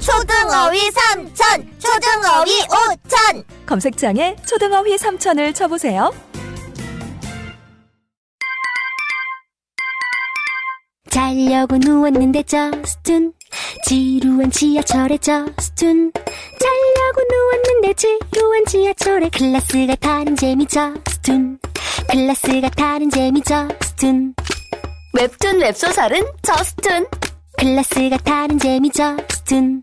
초등어휘 삼천, 초등어휘 오천. 검색창에 초등어휘 3천을 쳐보세요. 자려고 누웠는데 저스툰 지루한 지하철에 저스툰 자려고 누웠는데 지루한 지하철에 클래스가 타는 재미 저스툰 클래스가 타는 재미 저스툰 웹툰 웹소설은 저스툰. 클래스가 타는 재미 저스툰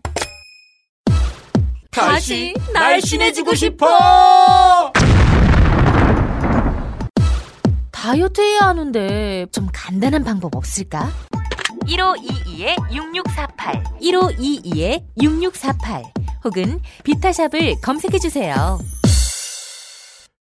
다시 날씬해지고 싶어! 다이어트 해야 하는데 좀 간단한 방법 없을까? 1522-6648 1522-6648 혹은 비타샵을 검색해주세요.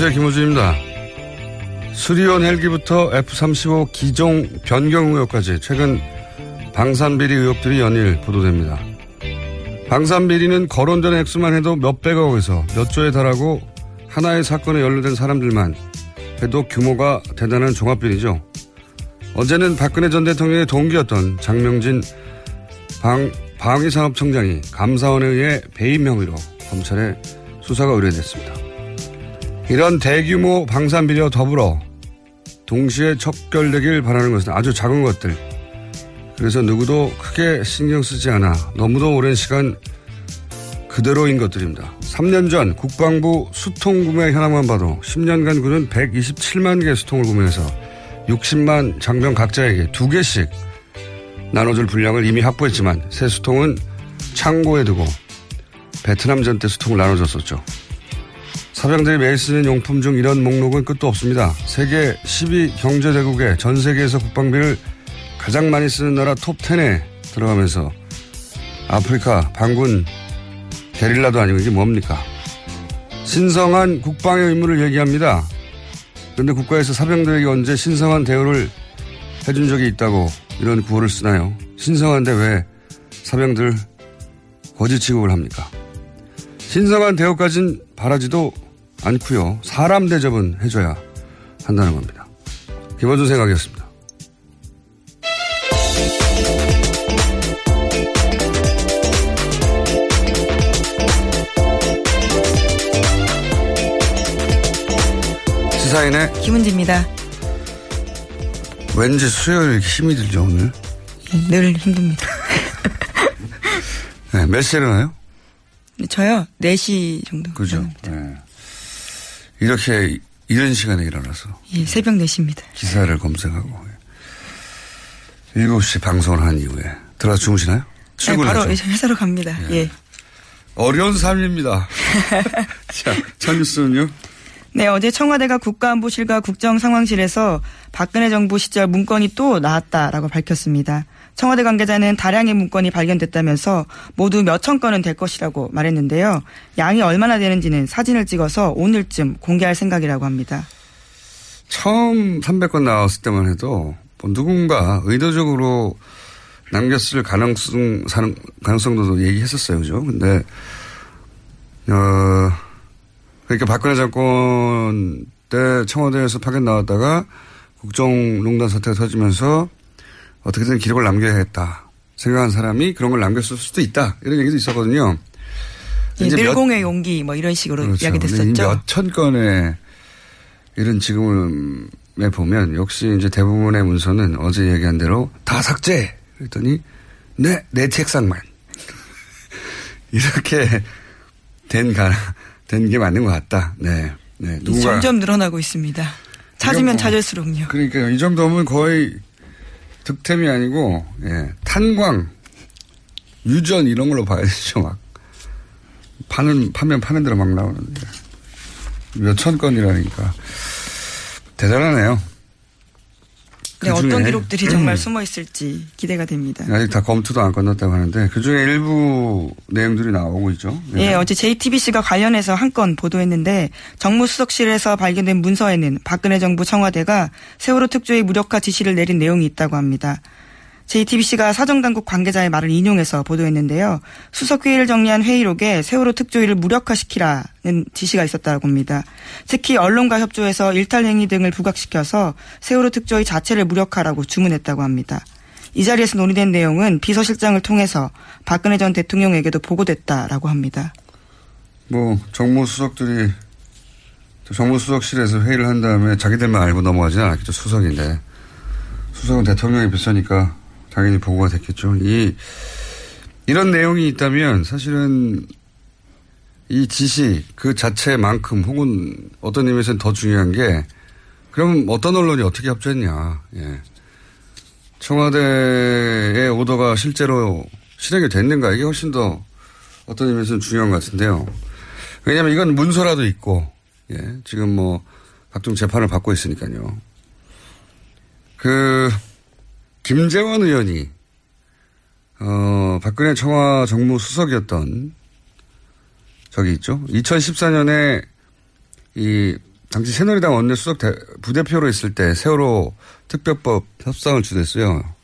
안녕하세요. 김호준입니다. 수리온 헬기부터 F-35 기종 변경 의혹까지 최근 방산비리 의혹들이 연일 보도됩니다. 방산비리는 거론되는 액수만 해도 몇백억에서 몇 조에 달하고 하나의 사건에 연루된 사람들만 해도 규모가 대단한 종합비리죠. 어제는 박근혜 전 대통령의 동기였던 장명진 방, 방위산업청장이 감사원에 의해 배임 혐의로 검찰에 수사가 의뢰됐습니다. 이런 대규모 방산비리와 더불어 동시에 척결되길 바라는 것은 아주 작은 것들. 그래서 누구도 크게 신경 쓰지 않아 너무도 오랜 시간 그대로인 것들입니다. 3년 전 국방부 수통 구매 현황만 봐도 10년간 그는 127만 개 수통을 구매해서 60만 장병 각자에게 두 개씩 나눠줄 분량을 이미 확보했지만 새 수통은 창고에 두고 베트남 전 때 수통을 나눠줬었죠. 사병들이 매일 쓰는 용품 중 이런 목록은 끝도 없습니다. 세계 12 경제대국의 전 세계에서 국방비를 가장 많이 쓰는 나라 톱10에 들어가면서 아프리카 반군 게릴라도 아니고 이게 뭡니까? 신성한 국방의 의무를 얘기합니다. 그런데 국가에서 사병들에게 언제 신성한 대우를 해준 적이 있다고 이런 구호를 쓰나요? 신성한데 왜 사병들 거짓 취급을 합니까? 신성한 대우까진 바라지도 않고요. 사람 대접은 해줘야 한다는 겁니다. 김원준 생각이었습니다. 시사인의 김은지입니다. 왠지 수요일 힘이 들죠, 오늘. 늘 힘듭니다. 네, 몇 시에 일어나요? 저요, 4시 정도. 그죠. 네. 이렇게 이런 시간에 일어나서 예, 새벽 4시입니다. 기사를 검색하고 7시 방송을 한 이후에 들어가서 주무시나요? 네, 출근하죠. 바로 회사로 갑니다. 예. 어려운 삶입니다. 자, 첫 뉴스는요? 네, 어제 청와대가 국가안보실과 국정상황실에서 박근혜 정부 시절 문건이 또 나왔다라고 밝혔습니다. 청와대 관계자는 다량의 문건이 발견됐다면서 모두 몇천 건은 될 것이라고 말했는데요. 양이 얼마나 되는지는 사진을 찍어서 오늘쯤 공개할 생각이라고 합니다. 처음 300건 나왔을 때만 해도 뭐 누군가 의도적으로 남겼을 가능성, 가능성도 얘기했었어요. 그죠? 근데, 어, 그러니까 박근혜 정권 때 청와대에서 파견 나왔다가 국정농단 사태가 터지면서 어떻게든 기록을 남겨야겠다. 생각한 사람이 그런 걸 남겼을 수도 있다. 이런 얘기도 있었거든요. 예, 이제 몇- 늘공의 용기 뭐 이런 식으로 그렇죠. 이야기됐었죠. 몇 천 건의 이런 지금에 보면 역시 이제 대부분의 문서는 어제 얘기한 대로 다 삭제. 그랬더니 네, 내 책상만. 이렇게 된 가, 된 게 맞는 것 같다. 네. 네. 누군가. 점점 늘어나고 있습니다. 찾으면 뭐- 찾을수록요. 그러니까 이 정도면 거의 득템이 아니고, 예, 탄광, 유전 이런 걸로 봐야 되죠, 막. 파는, 파면 파는 대로 막 나오는데. 몇 천 건이라니까. 대단하네요. 네, 그중에 어떤 기록들이 정말 음. 숨어 있을지 기대가 됩니다. 아직 다 검토도 안 끝났다고 하는데, 그 중에 일부 내용들이 나오고 있죠. 예, 어제 JTBC가 관련해서 한 건 보도했는데 정무수석실에서 발견된 문서에는 박근혜 정부 청와대가 세월호 특조위 무력화 지시를 내린 내용이 있다고 합니다. JTBC가 사정당국 관계자의 말을 인용해서 보도했는데요. 수석회의를 정리한 회의록에 세월호 특조위를 무력화시키라는 지시가 있었다고 합니다. 특히 언론과 협조해서 일탈 행위 등을 부각시켜서 세월호 특조위 자체를 무력화라고 주문했다고 합니다. 이 자리에서 논의된 내용은 비서실장을 통해서 박근혜 전 대통령에게도 보고됐다라고 합니다. 뭐, 정무수석들이, 또 정무수석실에서 회의를 한 다음에 자기들만 알고 넘어가지는 않았겠죠. 수석인데. 수석은 대통령의 비서니까 당연히 보고가 됐겠죠. 이, 이런 내용이 있다면 사실은 이 지시 그 자체만큼 혹은 어떤 의미에서는 더 중요한 게 그럼 어떤 언론이 어떻게 협조했냐. 예. 청와대의 오더가 실제로 실행이 됐는가 이게 훨씬 더 어떤 의미에서는 중요한 것 같은데요. 왜냐하면 이건 문서라도 있고 예, 지금 뭐 각종 재판을 받고 있으니까요. 그 김재원 의원이 어 박근혜 청와 정무 수석이었던 저기 있죠. 2014년에 이 당시 새누리당 원내 수석 대- 부대표로 있을 때 세월호 특별법 협상을 주도했어요.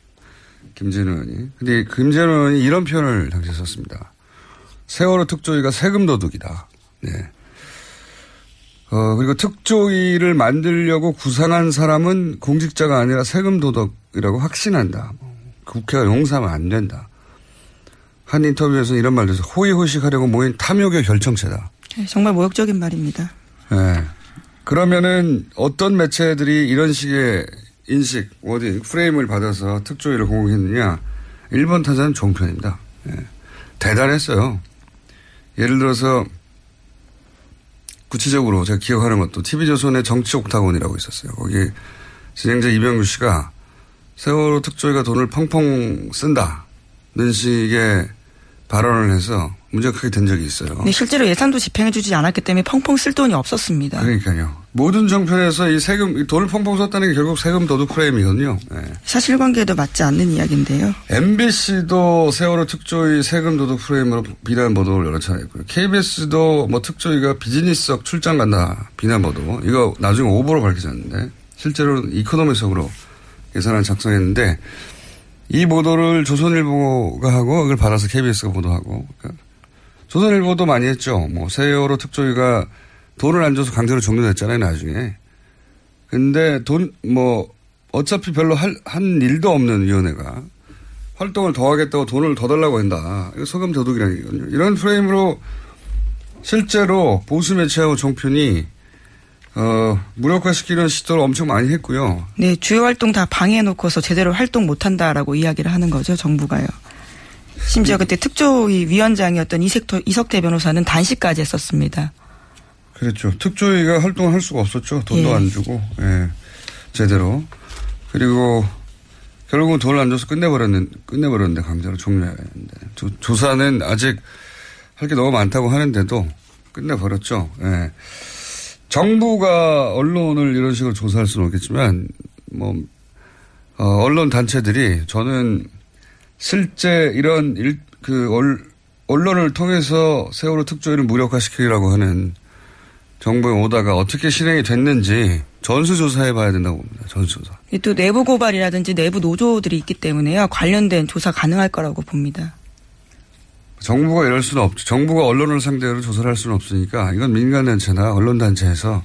김재원 의원이. 근데 이 김재원 의원이 이런 표현을 당시에 썼습니다. 세월호 특조위가 세금 도둑이다. 네. 어, 그리고 특조위를 만들려고 구상한 사람은 공직자가 아니라 세금 도덕이라고 확신한다. 뭐, 국회가 용서하면 안 된다. 한 인터뷰에서 이런 말도 했어요. 호의호식하려고 모인 탐욕의 결정체다. 네, 정말 모욕적인 말입니다. 예. 그러면은 어떤 매체들이 이런 식의 인식, 어디 프레임을 받아서 특조위를 공격했느냐. 1번 타자는 종편입니다. 예. 대단했어요. 예를 들어서 구체적으로 제가 기억하는 것도 TV조선의 정치 옥타곤이라고 있었어요. 거기 진행자 이병규 씨가 세월호 특조위가 돈을 펑펑 쓴다는 식의 발언을 해서 문제가 크게 된 적이 있어요. 근데 실제로 예산도 집행해주지 않았기 때문에 펑펑 쓸 돈이 없었습니다. 그러니까요. 모든 정편에서 이 세금, 이 돈을 펑펑 썼다는 게 결국 세금 도둑 프레임이거든요. 예. 사실관계에도 맞지 않는 이야기인데요. MBC도 세월호 특조위 세금 도둑 프레임으로 비난 보도를 여러 차례 했고요. KBS도 뭐 특조위가 비즈니스석 출장 간다 비난 보도. 이거 나중에 오보로 밝혀졌는데 실제로는 이코노미석으로 예산을 작성했는데 이 보도를 조선일보가 하고 그걸 받아서 KBS가 보도하고 그러니까 조선일보도 많이 했죠. 뭐 세월호 특조위가 돈을 안 줘서 강제로 종료됐잖아요 나중에. 근데 돈 뭐 어차피 별로 할, 한 일도 없는 위원회가 활동을 더 하겠다고 돈을 더 달라고 한다. 이거 소금 도둑이라는 얘기거든요. 이런 프레임으로 실제로 보수 매체하고 종편이 어, 무력화시키는 시도를 엄청 많이 했고요. 네, 주요 활동 다 방해해놓고서 제대로 활동 못한다라고 이야기를 하는 거죠, 정부가요. 심지어 그때 특조위 위원장이었던 이색토, 이석태 변호사는 단식까지 했었습니다. 그렇죠. 특조위가 활동을 할 수가 없었죠. 돈도 예. 안 주고, 예, 제대로. 그리고 결국은 돈을 안 줘서 끝내버렸는, 끝내버렸는데 강제로 종료해야 하는데. 조, 조사는 아직 할 게 너무 많다고 하는데도 끝내버렸죠. 예. 정부가 언론을 이런 식으로 조사할 수는 없겠지만, 뭐, 어, 언론 단체들이 저는 실제 이런 일, 그, 얼, 언론을 통해서 세월호 특조위를 무력화시키려고 하는 정부의 오다가 어떻게 실행이 됐는지 전수조사해 봐야 된다고 봅니다. 전수조사. 이또 내부 고발이라든지 내부 노조들이 있기 때문에요. 관련된 조사 가능할 거라고 봅니다. 정부가 이럴 수는 없죠. 정부가 언론을 상대로 조사를 할 수는 없으니까 이건 민간단체나 언론단체에서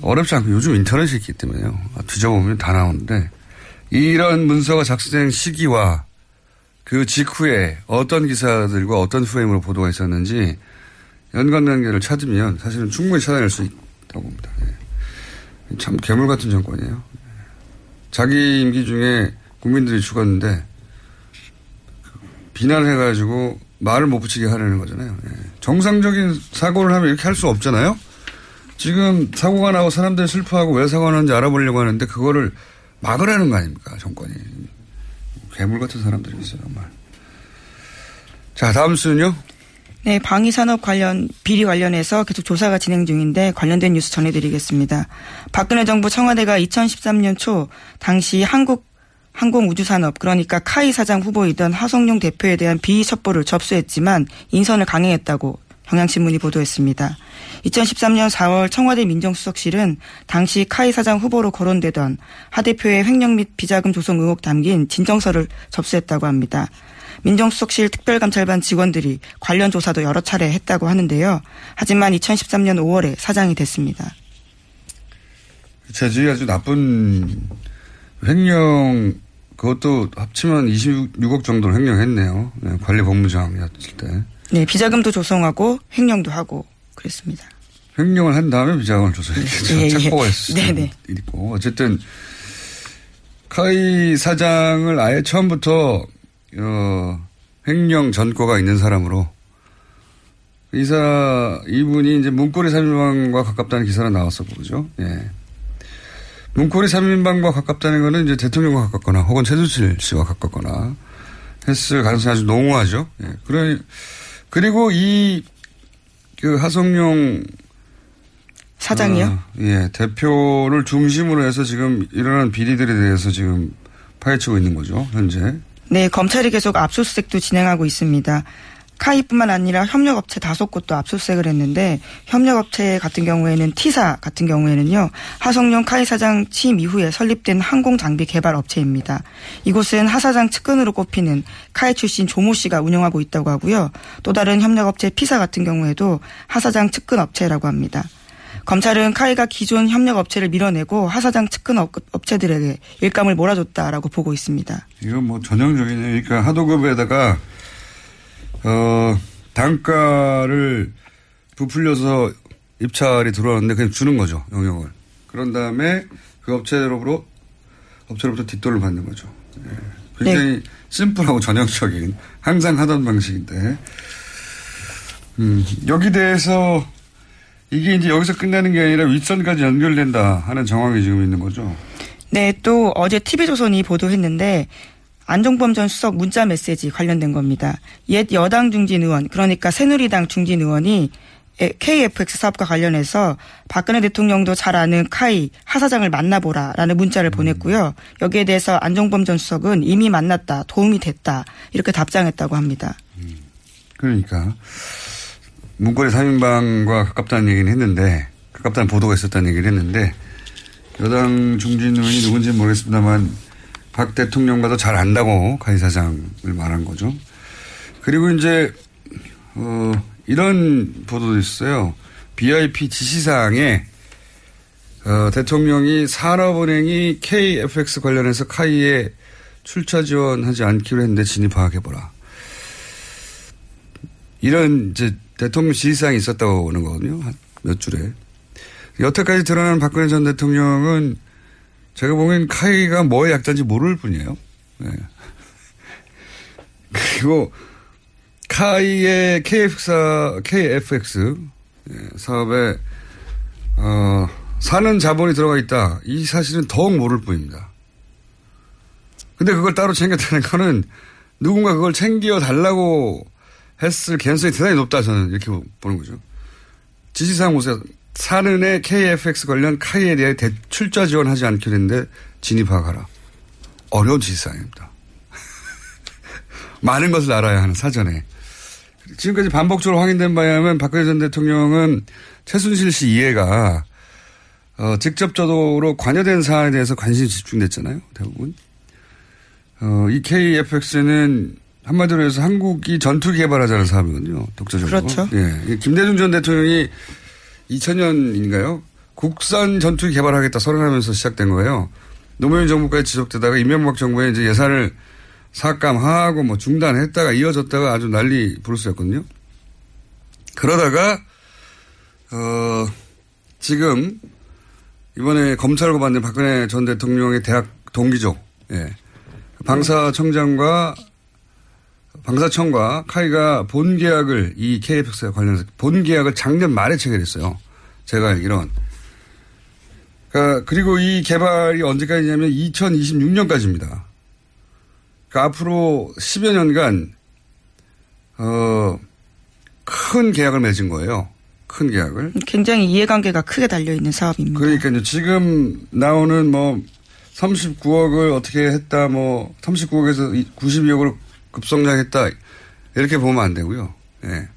어렵지 않고 요즘 인터넷이 있기 때문에요. 뒤져보면 다 나오는데 이런 문서가 작성된 시기와 그 직후에 어떤 기사들과 어떤 프레임으로 보도가 있었는지 연관관계를 찾으면 사실은 충분히 찾아낼 수 있다고 봅니다. 예. 참 괴물 같은 정권이에요. 자기 임기 중에 국민들이 죽었는데 비난을 해가지고 말을 못 붙이게 하려는 거잖아요. 예. 정상적인 사고를 하면 이렇게 할 수 없잖아요. 지금 사고가 나고 사람들이 슬퍼하고 왜 사고가 나는지 알아보려고 하는데 그거를 막으라는 거 아닙니까 정권이. 괴물 같은 사람들이 있어요 정말. 자 다음 수는요. 네, 방위산업 관련 비리 관련해서 계속 조사가 진행 중인데 관련된 뉴스 전해드리겠습니다. 박근혜 정부 청와대가 2013년 초 당시 한국 항공우주산업 그러니까 카이 사장 후보이던 하성룡 대표에 대한 비위 첩보를 접수했지만 인선을 강행했다고 경향신문이 보도했습니다. 2013년 4월 청와대 민정수석실은 당시 카이 사장 후보로 거론되던 하 대표의 횡령 및 비자금 조성 의혹 담긴 진정서를 접수했다고 합니다. 민정수석실 특별감찰반 직원들이 관련 조사도 여러 차례 했다고 하는데요. 하지만 2013년 5월에 사장이 됐습니다. 재질이 아주 나쁜 횡령 그것도 합치면 26억 정도를 횡령했네요. 네, 관리 법무장이었을 때. 네, 비자금도 조성하고 횡령도 하고 그랬습니다. 횡령을 한 다음에 비자금을 조성했겠죠. 예, 예. 착보가 있을 수도 네네. 있고. 어쨌든 카이 사장을 아예 처음부터 어, 횡령 전과가 있는 사람으로 이사 이분이 이제 문고리 3인방과 가깝다는 기사가 나왔었고 그죠? 예. 문고리 3인방과 가깝다는 거는 이제 대통령과 가깝거나 혹은 최순실 씨와 가깝거나 했을 가능성이 아주 농후하죠. 예. 그러 그리고 이 그 하성룡 사장이요? 어, 예, 대표를 중심으로 해서 지금 일어난 비리들에 대해서 지금 파헤치고 있는 거죠, 현재. 네, 검찰이 계속 압수수색도 진행하고 있습니다. 카이뿐만 아니라 협력업체 다섯 곳도 압수수색을 했는데 협력업체 같은 경우에는 T사 같은 경우에는요 하성용 카이 사장 취임 이후에 설립된 항공장비 개발 업체입니다. 이곳은 하 사장 측근으로 꼽히는 카이 출신 조모 씨가 운영하고 있다고 하고요. 또 다른 협력업체 P사 같은 경우에도 하 사장 측근 업체라고 합니다. 검찰은 카이가 기존 협력 업체를 밀어내고 하 사장 측근 업- 업체들에게 일감을 몰아줬다라고 보고 있습니다. 이건 뭐 전형적이네요. 그러니까 하도급에다가 어 단가를 부풀려서 입찰이 들어왔는데 그냥 주는 거죠 영역을. 그런 다음에 그 업체로부터 업체로부터 뒷돈을 받는 거죠. 예. 굉장히 심플하고 전형적인 항상 하던 방식인데 음, 여기 대해서 이게 이제 여기서 끝나는 게 아니라 윗선까지 연결된다 하는 정황이 지금 있는 거죠. 네, 또 어제 TV조선이 보도했는데 안종범 전 수석 문자 메시지 관련된 겁니다. 옛 여당 중진 의원, 그러니까 새누리당 중진 의원이 KFX 사업과 관련해서 박근혜 대통령도 잘 아는 카이 하 사장을 만나보라라는 문자를 보냈고요. 여기에 대해서 안종범 전 수석은 이미 만났다, 도움이 됐다 이렇게 답장했다고 합니다. 그러니까 문고리 3인방과 가깝다는 얘기는 했는데 가깝다는 보도가 있었다는 얘기를 했는데 여당 중진 의원이 누군지는 모르겠습니다만 박 대통령과도 잘 안다고 카이 사장을 말한 거죠. 그리고 이제 어 이런 보도도 있어요. BIP 지시사항에 어, 대통령이 산업은행이 KFX 관련해서 카이에 출처 지원하지 않기로 했는데 진입 파악해보라. 이런 이제 대통령 지시사항이 있었다고 하는 거거든요. 한몇 줄에. 여태까지 드러난 박근혜 전 대통령은 제가 보기엔 카이가 뭐의 약자인지 모를 뿐이에요. 네. 그리고 카이의 KF사, KFX 예, 사업에 어, 사는 자본이 들어가 있다. 이 사실은 더욱 모를 뿐입니다. 근데 그걸 따로 챙겼다는 거는 누군가 그걸 챙겨 달라고 했을 가능성이 대단히 높다 저는 이렇게 보는 거죠. 지시사항 보세 요. 사는의 KFX 관련 카이에 대해 대출자 지원하지 않기로 했는데 진입하가라. 어려운 지시사항입니다. 많은 것을 알아야 하는 사전에. 지금까지 반복적으로 확인된 바에 의하면 박근혜 전 대통령은 최순실 씨 이해가 어, 직접적으로 관여된 사안에 대해서 관심이 집중됐잖아요. 대부분. 어, 이 KFX는 한마디로 해서 한국이 전투기 개발하자는 사업이거든요. 독자적으로. 그렇죠. 예. 이 김대중 전 대통령이 2000년인가요? 국산 전투기 개발하겠다 선언하면서 시작된 거예요. 노무현 정부까지 지속되다가 이명박 정부에 이제 예산을 삭감하고 뭐 중단했다가 이어졌다가 아주 난리 부르스였거든요. 그러다가 어 지금 이번에 검찰고 받는 박근혜 전 대통령의 대학 동기죠. 예. 방사청장과 방사청과 카이가 본 계약을 이 KFX와 관련해서 본 계약을 작년 말에 체결했어요. 제가 알기론. 그러니까 그리고 이 개발이 언제까지냐면 2026년까지입니다. 그러니까 앞으로 10여 년간 어, 큰 계약을 맺은 거예요. 큰 계약을. 굉장히 이해관계가 크게 달려 있는 사업입니다. 그러니까요. 지금 나오는 뭐 39억을 어떻게 했다, 뭐 39억에서 92억으로 급성장했다 이렇게 보면 안 되고요. 예.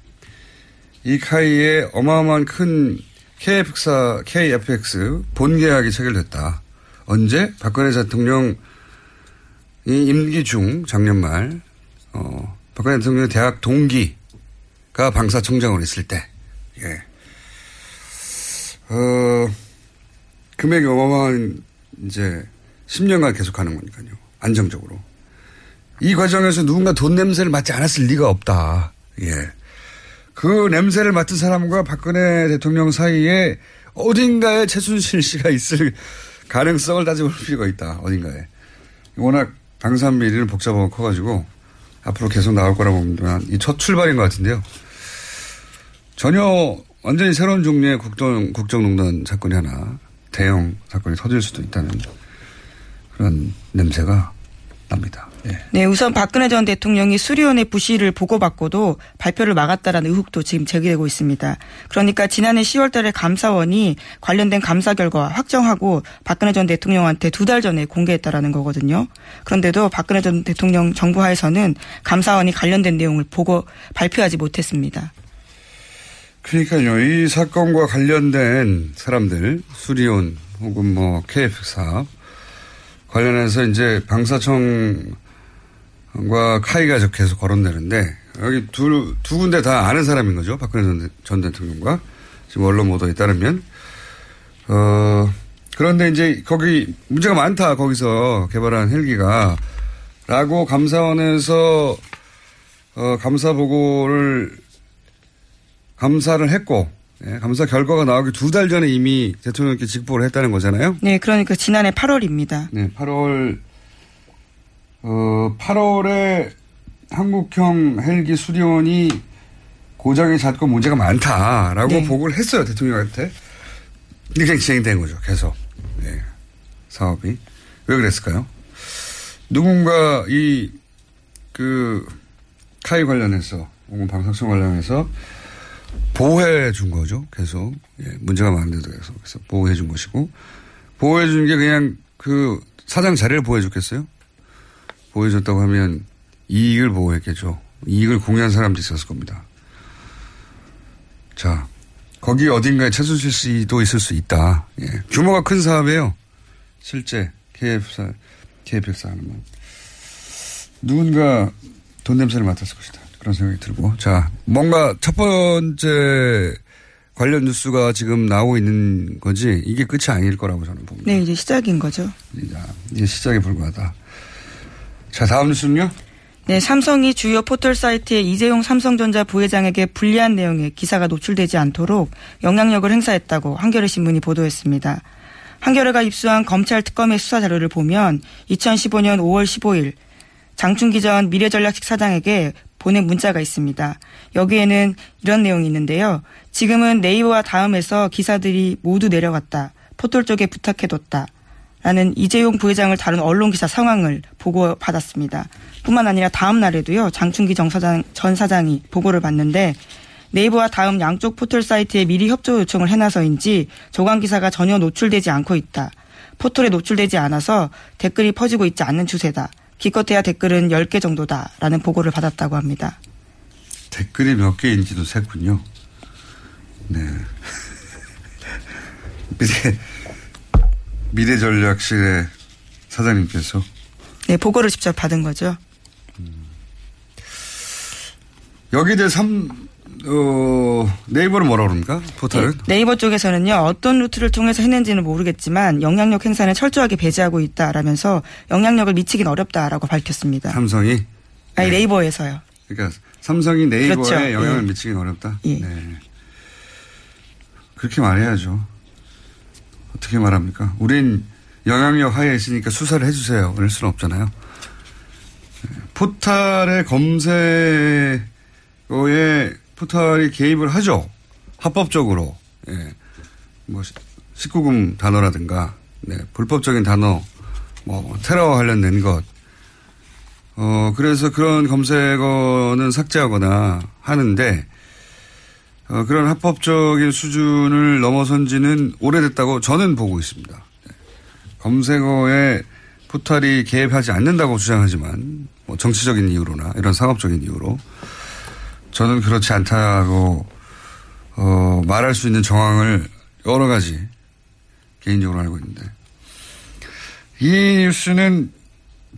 이 카이의 어마어마한 큰 KFX 본 계약이 체결됐다. 언제? 박근혜 대통령 이 임기 중 작년 말 어, 박근혜 대통령의 대학 동기가 방사청장으로 있을 때 예. 어, 금액이 어마어마한 이제 10년간 계속 가는 거니까요. 안정적으로. 이 과정에서 누군가 돈 냄새를 맡지 않았을 리가 없다. 예. 그 냄새를 맡은 사람과 박근혜 대통령 사이에 어딘가에 최순실 씨가 있을 가능성을 따져볼 필요가 있다. 어딘가에. 워낙 방산비리는 복잡하고 커가지고 앞으로 계속 나올 거라고 보면 이첫 출발인 것 같은데요. 전혀 완전히 새로운 종류의 국정, 국정농단 사건이 하나 대형 사건이 터질 수도 있다는 그런 냄새가 납니다. 예. 네, 우선 박근혜 전 대통령이 수리원의 부실을 보고받고도 발표를 막았다라는 의혹도 지금 제기되고 있습니다. 그러니까 지난해 10월 달에 감사원이 관련된 감사 결과 확정하고 박근혜 전 대통령한테 두 달 전에 공개했다라는 거거든요. 그런데도 박근혜 전 대통령 정부 하에서는 감사원이 관련된 내용을 보고 발표하지 못했습니다. 그러니까요. 이 사건과 관련된 사람들, 수리온 혹은 뭐 KF 사업 관련해서 이제 방사청 과 카이가 계속 거론되는데 여기 두, 두 군데 다 아는 사람인 거죠. 박근혜 전, 전 대통령과 지금 언론 보도에 따르면 어 그런데 이제 거기 문제가 많다 거기서 개발한 헬기가 라고 감사원에서 어, 감사 보고를 감사를 했고 예, 감사 결과가 나오기 두 달 전에 이미 대통령께 직보를 했다는 거잖아요. 네, 그러니까 지난해 8월입니다. 네, 8월 어 8월에 한국형 헬기 수리원이 고장이 잦고 문제가 많다라고 네. 보고를 했어요 대통령한테. 근데 그냥 진행된 거죠 계속 네, 사업이 왜 그랬을까요? 누군가 이 그 카이 관련해서 혹은 방사청 관련해서 보호해 준 거죠. 계속. 예, 문제가 많은데도 계속. 그래서 보호해 준 것이고. 보호해 준 게 그냥 그 사장 자리를 보호해 줬겠어요? 보호해 줬다고 하면 이익을 보호했겠죠. 이익을 공유한 사람도 있었을 겁니다. 자, 거기 어딘가에 최순실 씨도 있을 수 있다. 예. 규모가 큰 사업이에요. 실제 KF사, KF사 하는 건. 누군가 돈 냄새를 맡았을 것이다. 그런 생각이 들고. 자, 뭔가 첫 번째 관련 뉴스가 지금 나오고 있는 거지 이게 끝이 아닐 거라고 저는 봅니다. 네, 이제 시작인 거죠. 이제 시작에 불과하다. 자, 다음 뉴스는요? 네, 삼성이 주요 포털 사이트에 이재용 삼성전자 부회장에게 불리한 내용의 기사가 노출되지 않도록 영향력을 행사했다고 한겨레 신문이 보도했습니다. 한겨레가 입수한 검찰 특검의 수사 자료를 보면 2015년 5월 15일 장충기 전 미래전략식 사장에게 보낸 문자가 있습니다. 여기에는 이런 내용이 있는데요. 지금은 네이버와 다음에서 기사들이 모두 내려갔다. 포털 쪽에 부탁해뒀다. 라는 이재용 부회장을 다룬 언론 기사 상황을 보고 받았습니다. 뿐만 아니라 다음 날에도요. 장충기 정 사장, 전 사장이 보고를 받는데 네이버와 다음 양쪽 포털 사이트에 미리 협조 요청을 해놔서인지 조간 기사가 전혀 노출되지 않고 있다. 포털에 노출되지 않아서 댓글이 퍼지고 있지 않는 추세다. 기껏해야 댓글은 10개 정도다라는 보고를 받았다고 합니다. 댓글이 몇 개인지도 셌군요. 네. 미래전략실의 사장님께서 네, 보고를 직접 받은 거죠. 여기에 대해 삼, 어, 네이버는 뭐라 그럽니까? 포털은? 네, 이버 쪽에서는요 어떤 루트를 통해서 했는지는 모르겠지만 영향력 행사는 철저하게 배제하고 있다라면서 영향력을 미치긴 어렵다라고 밝혔습니다. 삼성이? 아니 네 이버에서요. 그러니까 삼성이 네이버에 그렇죠. 영향을 예. 미치긴 어렵다? 예. 네. 그렇게 말해야죠. 어떻게 말합니까? 우린 영향력 하에 있으니까 수사를 해주세요. 이럴 수는 없잖아요. 네. 포탈의 검색어에 포탈이 개입을 하죠. 합법적으로. 예. 뭐, 19금 단어라든가, 네. 불법적인 단어, 뭐, 테러 관련된 것. 어, 그래서 그런 검색어는 삭제하거나 하는데, 어, 그런 합법적인 수준을 넘어선 지는 오래됐다고 저는 보고 있습니다. 네. 검색어에 포탈이 개입하지 않는다고 주장하지만, 뭐 정치적인 이유로나 이런 상업적인 이유로, 저는 그렇지 않다고, 어, 말할 수 있는 정황을 여러 가지 개인적으로 알고 있는데, 이 뉴스는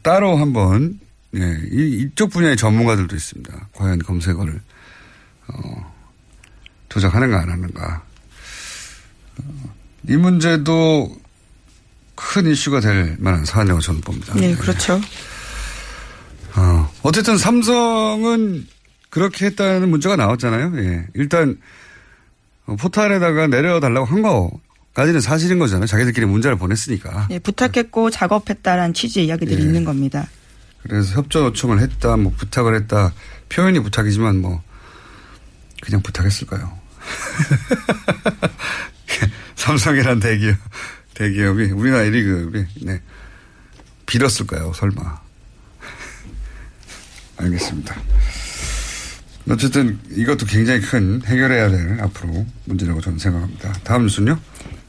따로 한번 예, 이, 이쪽 분야의 전문가들도 있습니다. 과연 검색어를 어, 조작하는가 안 하는가. 어, 이 문제도 큰 이슈가 될 만한 사안이라고 저는 봅니다. 네, 그렇죠. 어, 어쨌든 삼성은 그렇게 했다는 문제가 나왔잖아요. 예. 일단 어, 포탈에다가 내려달라고 한 거까지는 사실인 거잖아요. 자기들끼리 문자를 보냈으니까. 예, 부탁했고 작업했다라는 취지의 이야기들이 예. 있는 겁니다. 그래서 협조 요청을 했다, 뭐 부탁을 했다. 표현이 부탁이지만 뭐 그냥 부탁했을까요? 삼성이란 대기업, 대기업이 우리나라 1위 기업이 네. 빌었을까요? 설마. 알겠습니다. 어쨌든 이것도 굉장히 큰 해결해야 될 앞으로 문제라고 저는 생각합니다. 다음 뉴스는요?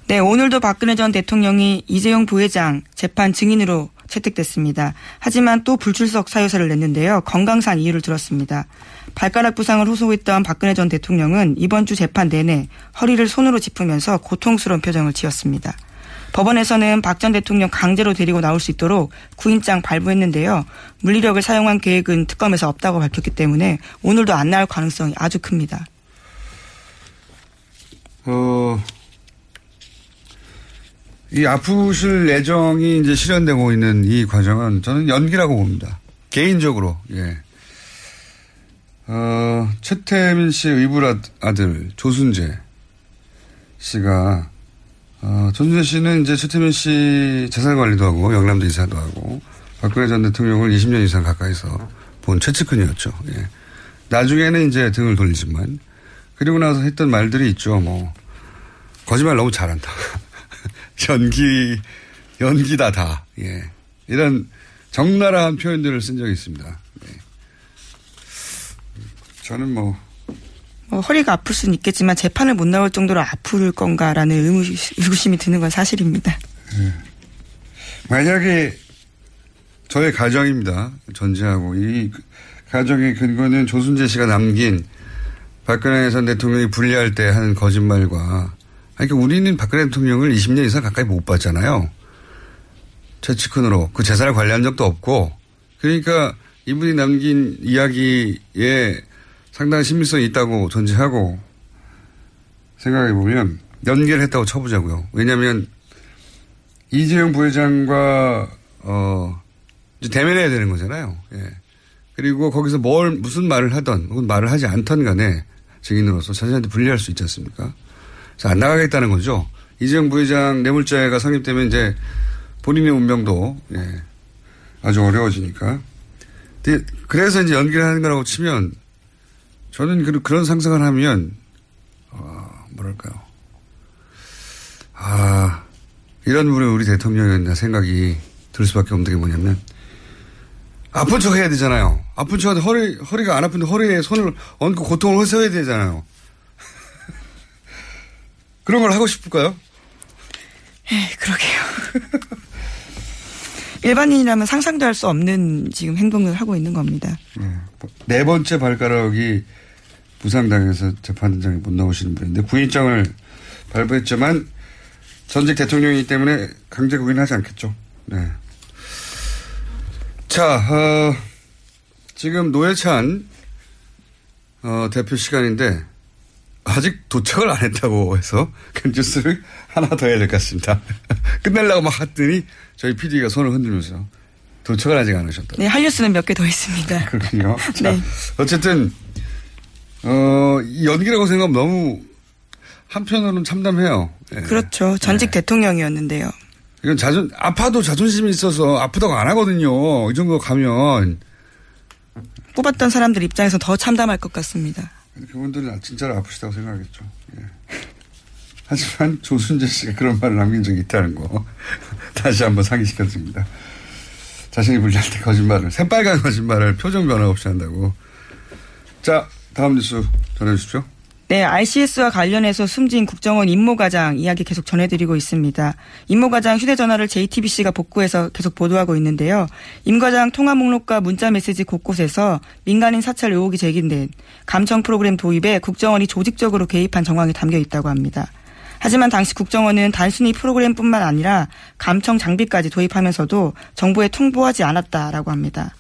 네, 오늘도 박근혜 전 대통령이 이재용 부회장 재판 증인으로 채택됐습니다. 하지만 또 불출석 사유서를 냈는데요. 건강상 이유를 들었습니다. 발가락 부상을 호소했던 박근혜 전 대통령은 이번 주 재판 내내 허리를 손으로 짚으면서 고통스러운 표정을 지었습니다. 법원에서는 박 전 대통령 강제로 데리고 나올 수 있도록 구인장 발부했는데요. 물리력을 사용한 계획은 특검에서 없다고 밝혔기 때문에 오늘도 안 나올 가능성이 아주 큽니다. 어, 이 아프실 예정이 이제 실현되고 있는 이 과정은 저는 연기라고 봅니다. 개인적으로, 예. 어, 최태민 씨의 의불 아들, 조순재 씨가, 어, 조순재 씨는 이제 최태민 씨 재산 관리도 하고, 영남도 이사도 하고, 박근혜 전 대통령을 20년 이상 가까이서 본 최측근이었죠. 예. 나중에는 이제 등을 돌리지만, 그리고 나서 했던 말들이 있죠. 뭐, 거짓말 너무 잘한다. 연기, 연기다, 다. 예. 이런 적나라한 표현들을 쓴 적이 있습니다. 예. 저는 뭐, 뭐 허리가 아플 수는 있겠지만 재판을 못 나올 정도로 아플 건가라는 의무- 의구심 이 드는 건 사실입니다. 만약에 저의 가정입니다. 전제하고 이 가정의 근거는 조순재 씨가 남긴 박근혜 전 대통령이 분리할 때 하는 거짓말과 아니, 그러니까 우리는 박근혜 대통령을 20년 이상 가까이 못 봤잖아요. 최측근으로 그 재산을 관리한 적도 없고 그러니까 이분이 남긴 이야기에 상당한 신빙성이 있다고 전제하고 생각해 보면 연계를 했다고 쳐보자고요. 왜냐하면 이재용 부회장과 어 대면해야 되는 거잖아요. 예. 그리고 거기서 뭘 무슨 말을 하던 혹은 말을 하지 않던 간에 증인으로서 자신한테 불리할 수 있지 않습니까? 그래서 안 나가겠다는 거죠. 이재용 부회장 뇌물죄가 성립되면 이제 본인의 운명도 예, 아주 어려워지니까. 그래서 이제 연기를 하는 거라고 치면 저는 그- 그런 상상을 하면 어, 뭐랄까요. 아 이런 분이 우리 대통령이었나 생각이 들 수밖에 없는 게 뭐냐면 아픈 척 해야 되잖아요. 아픈 척 하는데 허리 허리가 안 아픈데 허리에 손을 얹고 고통을 호소해야 되잖아요. 그런 걸 하고 싶을까요? 에이, 그러게요. 일반인이라면 상상도 할 수 없는 지금 행동을 하고 있는 겁니다. 네 번째 발가락이 부상당해서 재판장에 못 나오시는 분인데 구인장을 발부했지만 전직 대통령이기 때문에 강제 구인하지 않겠죠. 네. 자, 어, 지금 노회찬 어, 대표 시간인데 아직 도착을 안 했다고 해서 그 뉴스를 하나 더 해야 될 것 같습니다. 끝내려고 막 했더니 저희 PD가 손을 흔들면서 도착을 아직 안 하셨다. 네, 할 뉴스는 몇 개 더 있습니다. 그렇군요. 자, 네. 어쨌든 어, 이 연기라고 생각하면 너무 한편으로는 참담해요. 예. 그렇죠. 전직 대통령이었는데요. 이건 자존 아파도 자존심이 있어서 아프다고 안 하거든요. 이 정도 가면 뽑았던 사람들 입장에서 더 참담할 것 같습니다. 그분들은 진짜로 아프시다고 생각하겠죠. 예. 하지만 조순재 씨가 그런 말을 남긴 적이 있다는 거 다시 한번 상기시켜드립니다. 자신이 불리할 때 거짓말을 새빨간 거짓말을 표정 변화 없이 한다고. 자 다음 뉴스 전해주십시오. 네, RCS와 관련해서 숨진 국정원 임모과장 이야기 계속 전해드리고 있습니다. 임모과장 휴대전화를 JTBC가 복구해서 계속 보도하고 있는데요. 임 과장 통화 목록과 문자 메시지 곳곳에서 민간인 사찰 의혹이 제기된 감청 프로그램 도입에 국정원이 조직적으로 개입한 정황이 담겨 있다고 합니다. 하지만 당시 국정원은 단순히 프로그램뿐만 아니라 감청 장비까지 도입하면서도 정부에 통보하지 않았다라고 합니다.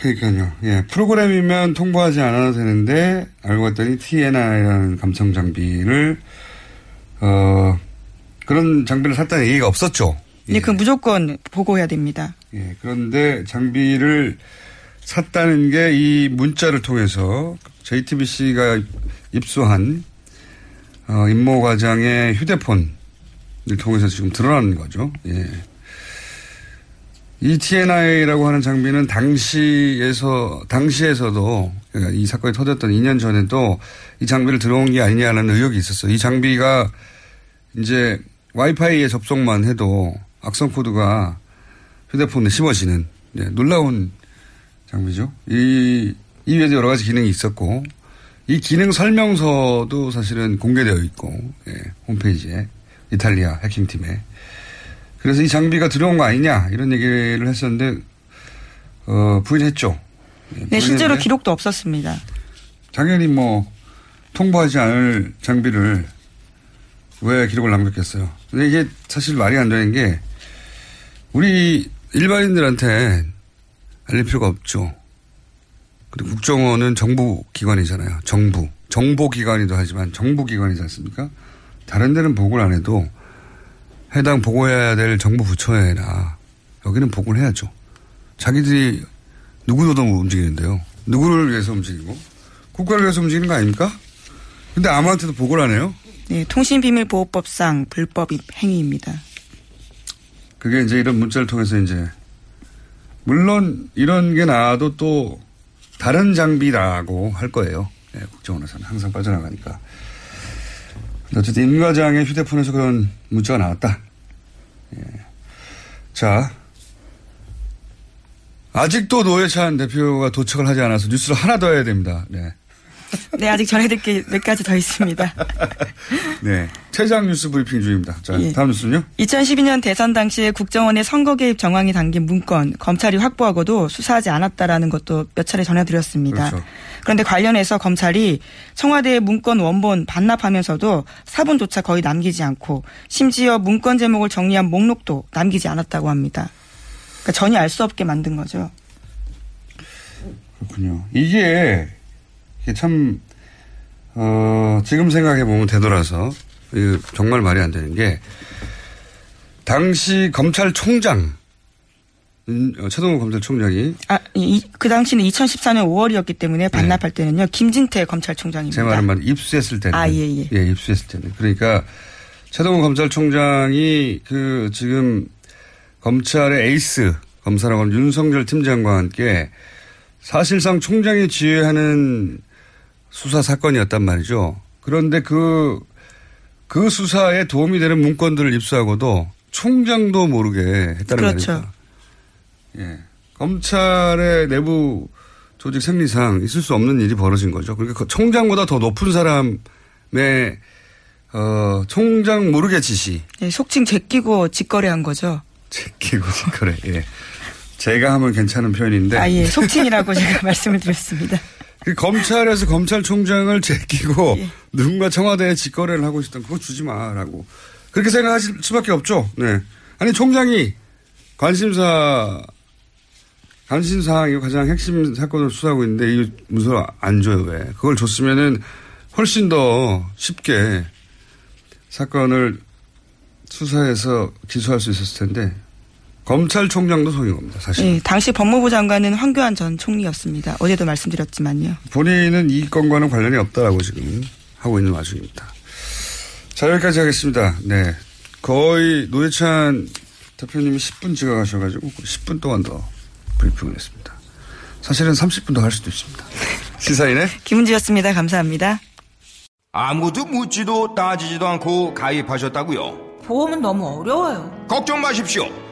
그러니까요. 예. 프로그램이면 통보하지 않아도 되는데, 알고 봤더니 TNI라는 감청 장비를, 어, 그런 장비를 샀다는 얘기가 없었죠. 네, 그 무조건 보고해야 됩니다. 예. 그런데 장비를 샀다는 게 이 문자를 통해서 JTBC가 입수한, 어, 임모 과장의 휴대폰을 통해서 지금 드러나는 거죠. 예. 이 TNI라고 하는 장비는 당시에서, 당시에서도, 그러니까 이 사건이 터졌던 2년 전에도 이 장비를 들어온 게 아니냐는 의혹이 있었어요. 이 장비가 이제 와이파이에 접속만 해도 악성 코드가 휴대폰에 심어지는 예, 놀라운 장비죠. 이, 이외에도 여러 가지 기능이 있었고, 이 기능 설명서도 사실은 공개되어 있고, 예, 홈페이지에, 이탈리아 해킹팀에. 그래서 이 장비가 들어온 거 아니냐 이런 얘기를 했었는데 어, 부인했죠. 네, 실제로 기록도 없었습니다. 당연히 뭐 통보하지 않을 장비를 왜 기록을 남겼겠어요. 근데 이게 사실 말이 안 되는 게 우리 일반인들한테 알릴 필요가 없죠. 그리고 국정원은 정부 기관이잖아요. 정부. 정보기관이도 하지만 정부기관이지 않습니까? 다른 데는 보고를 안 해도 해당 보고해야 될 정부 부처에나 여기는 보고를 해야죠. 자기들이 누구 노동 움직이는데요. 누구를 위해서 움직이고 국가를 위해서 움직이는 거 아닙니까? 근데 아무한테도 보고를 안 해요. 네, 통신비밀보호법상 불법 행위입니다. 그게 이제 이런 문자를 통해서 이제 물론 이런 게 나와도 또 다른 장비라고 할 거예요. 네, 국정원에서는 항상 빠져나가니까. 어쨌든 임 과장의 휴대폰에서 그런 문자가 나왔다. 예. 자. 아직도 노회찬 대표가 도착을 하지 않아서 뉴스를 하나 더 해야 됩니다. 네. 네, 아직 전해드릴 게 몇 가지 더 있습니다. 네. 최장 뉴스 브리핑 중입니다. 자, 예. 다음 뉴스는요? 2012년 대선 당시에 국정원의 선거 개입 정황이 담긴 문건 검찰이 확보하고도 수사하지 않았다라는 것도 몇 차례 전해드렸습니다. 그렇죠. 그런데 관련해서 검찰이 청와대의 문건 원본 반납하면서도 사본조차 거의 남기지 않고 심지어 문건 제목을 정리한 목록도 남기지 않았다고 합니다. 그러니까 전혀 알 수 없게 만든 거죠. 그렇군요. 이게, 이게 참, 어, 지금 생각해보면 되돌아서, 정말 말이 안 되는 게, 당시 검찰총장, 음, 어, 최동훈 검찰총장이 아, 이, 그 당시는 2014년 5월이었기 때문에 반납할 때는요 김진태 검찰총장입니다. 제 말은 말 입수했을 때는. 아, 예, 예. 입수했을 때는. 그러니까 최동훈 검찰총장이 그 지금 검찰의 에이스 검사라고 하는 윤석열 팀장과 함께 사실상 총장이 지휘하는 수사 사건이었단 말이죠. 그런데 그, 그 수사에 도움이 되는 문건들을 입수하고도 총장도 모르게 했다는 그렇죠. 말이죠. 예. 검찰의 내부 조직 생리상 있을 수 없는 일이 벌어진 거죠. 그러니까 그 총장보다 더 높은 사람의 어, 총장 모르게 지시. 네, 속칭 제끼고 직거래한 거죠. 제끼고 직거래. 예. 제가 하면 괜찮은 표현인데. 아, 예. 속칭이라고 제가 말씀을 드렸습니다. 그 검찰에서 검찰총장을 제끼고 예. 누군가 청와대에 직거래를 하고 있었던 그거 주지 마라고. 그렇게 생각하실 수밖에 없죠. 네. 아니 총장이 관심사 단신 사항이 가장 핵심 사건을 수사하고 있는데 이 문서를 안 줘요 왜? 그걸 줬으면은 훨씬 더 쉽게 사건을 수사해서 기소할 수 있었을 텐데 검찰총장도 속인 겁니다 사실. 네, 당시 법무부 장관은 황교안 전 총리였습니다. 어제도 말씀드렸지만요. 본인은 이 건과는 관련이 없다라고 지금 하고 있는 와중입니다. 자 여기까지 하겠습니다. 네, 거의 노회찬 대표님이 10분 지각하셔가지고 10분 동안 더 브리핑을 했습니다. 사실은 30분 더 할 수도 있습니다. 시사인의 김은지였습니다. 감사합니다. 아무도 묻지도 따지지도 않고 가입하셨다고요? 보험은 너무 어려워요. 걱정 마십시오.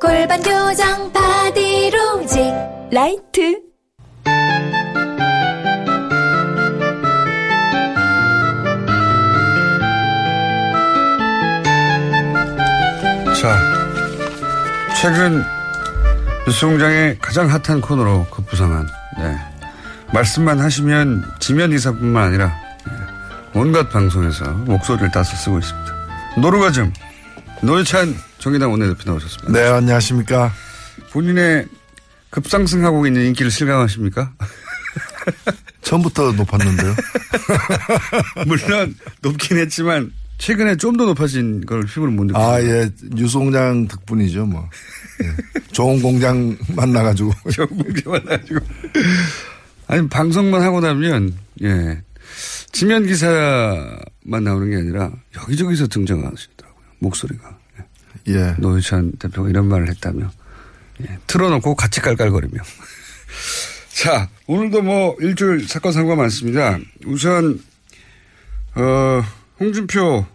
골반 교정 바디로직 라이트 자 최근 뉴스공장의 가장 핫한 코너로 급부상한 네. 말씀만 하시면 지면 기사뿐만 아니라 네, 온갖 방송에서 목소리를 따서 쓰고 있습니다. 노르가즘 노회찬 정의당 원내대표 나오셨습니다. 네, 안녕하십니까. 본인의 급상승하고 있는 인기를 실감하십니까? 처음부터 높았는데요. 물론 높긴 했지만 최근에 좀 더 높아진 걸 피부로 못 느끼고. 아, 예. 뉴스공장 덕분이죠, 뭐. 예. 좋은 공장 만나가지고. 좋은 공장 만나가지고. 아니, 방송만 하고 나면, 예. 지면 기사만 나오는 게 아니라 여기저기서 등장하시더라고요. 목소리가. 예. 노회찬 대표가 이런 말을 했다며. 예. 틀어놓고 같이 깔깔거리며. 자, 오늘도 뭐 일주일 사건 사고가 많습니다. 우선, 어, 홍준표,